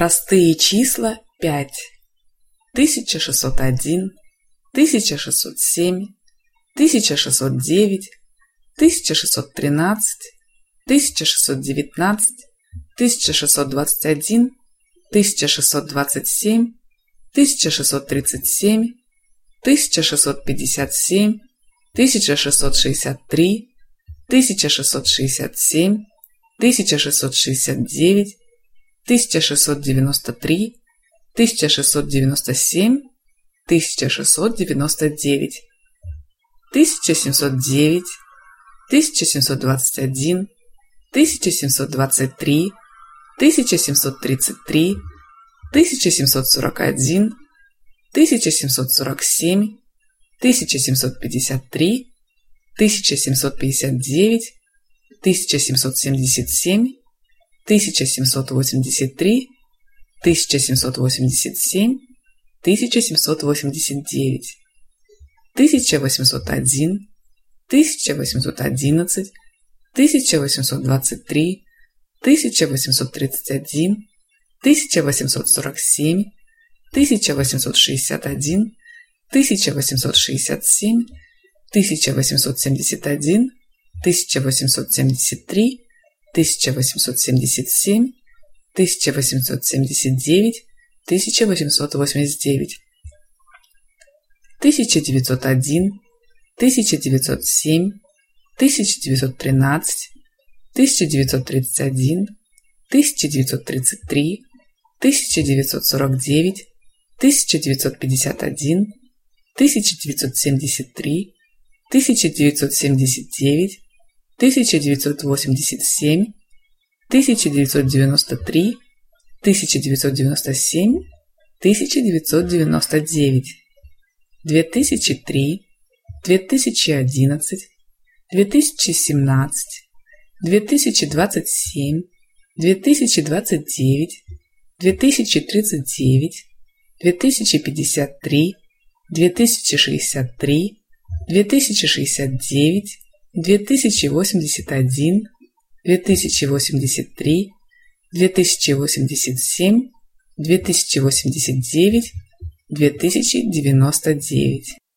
Простые числа 5. 1601, 1607, 1609, 1613, 1619, 1621, 1627, 1637, 1657, 1663, 1667, 1669, 1693, 1697, 1699, 1709, 1721, 1723, 1733, 1741, 1747, 1753, 1759, 1777, 1783, 1787, 1789, 1801, 1811, 1823, 1831, 1847, 1861, 1867, 1871, 1873, 1877, 1879, 1889, 1901, 1907, 1913, 1931, 1933, 1949, 1951, 1973, 1979, 1987, 1993, 1997, 1999, 2003, 2011, 2017, 2027, 2029, 2039, 2053, 2063, 2069, 2081, 2083, 2087, 2089, 2099.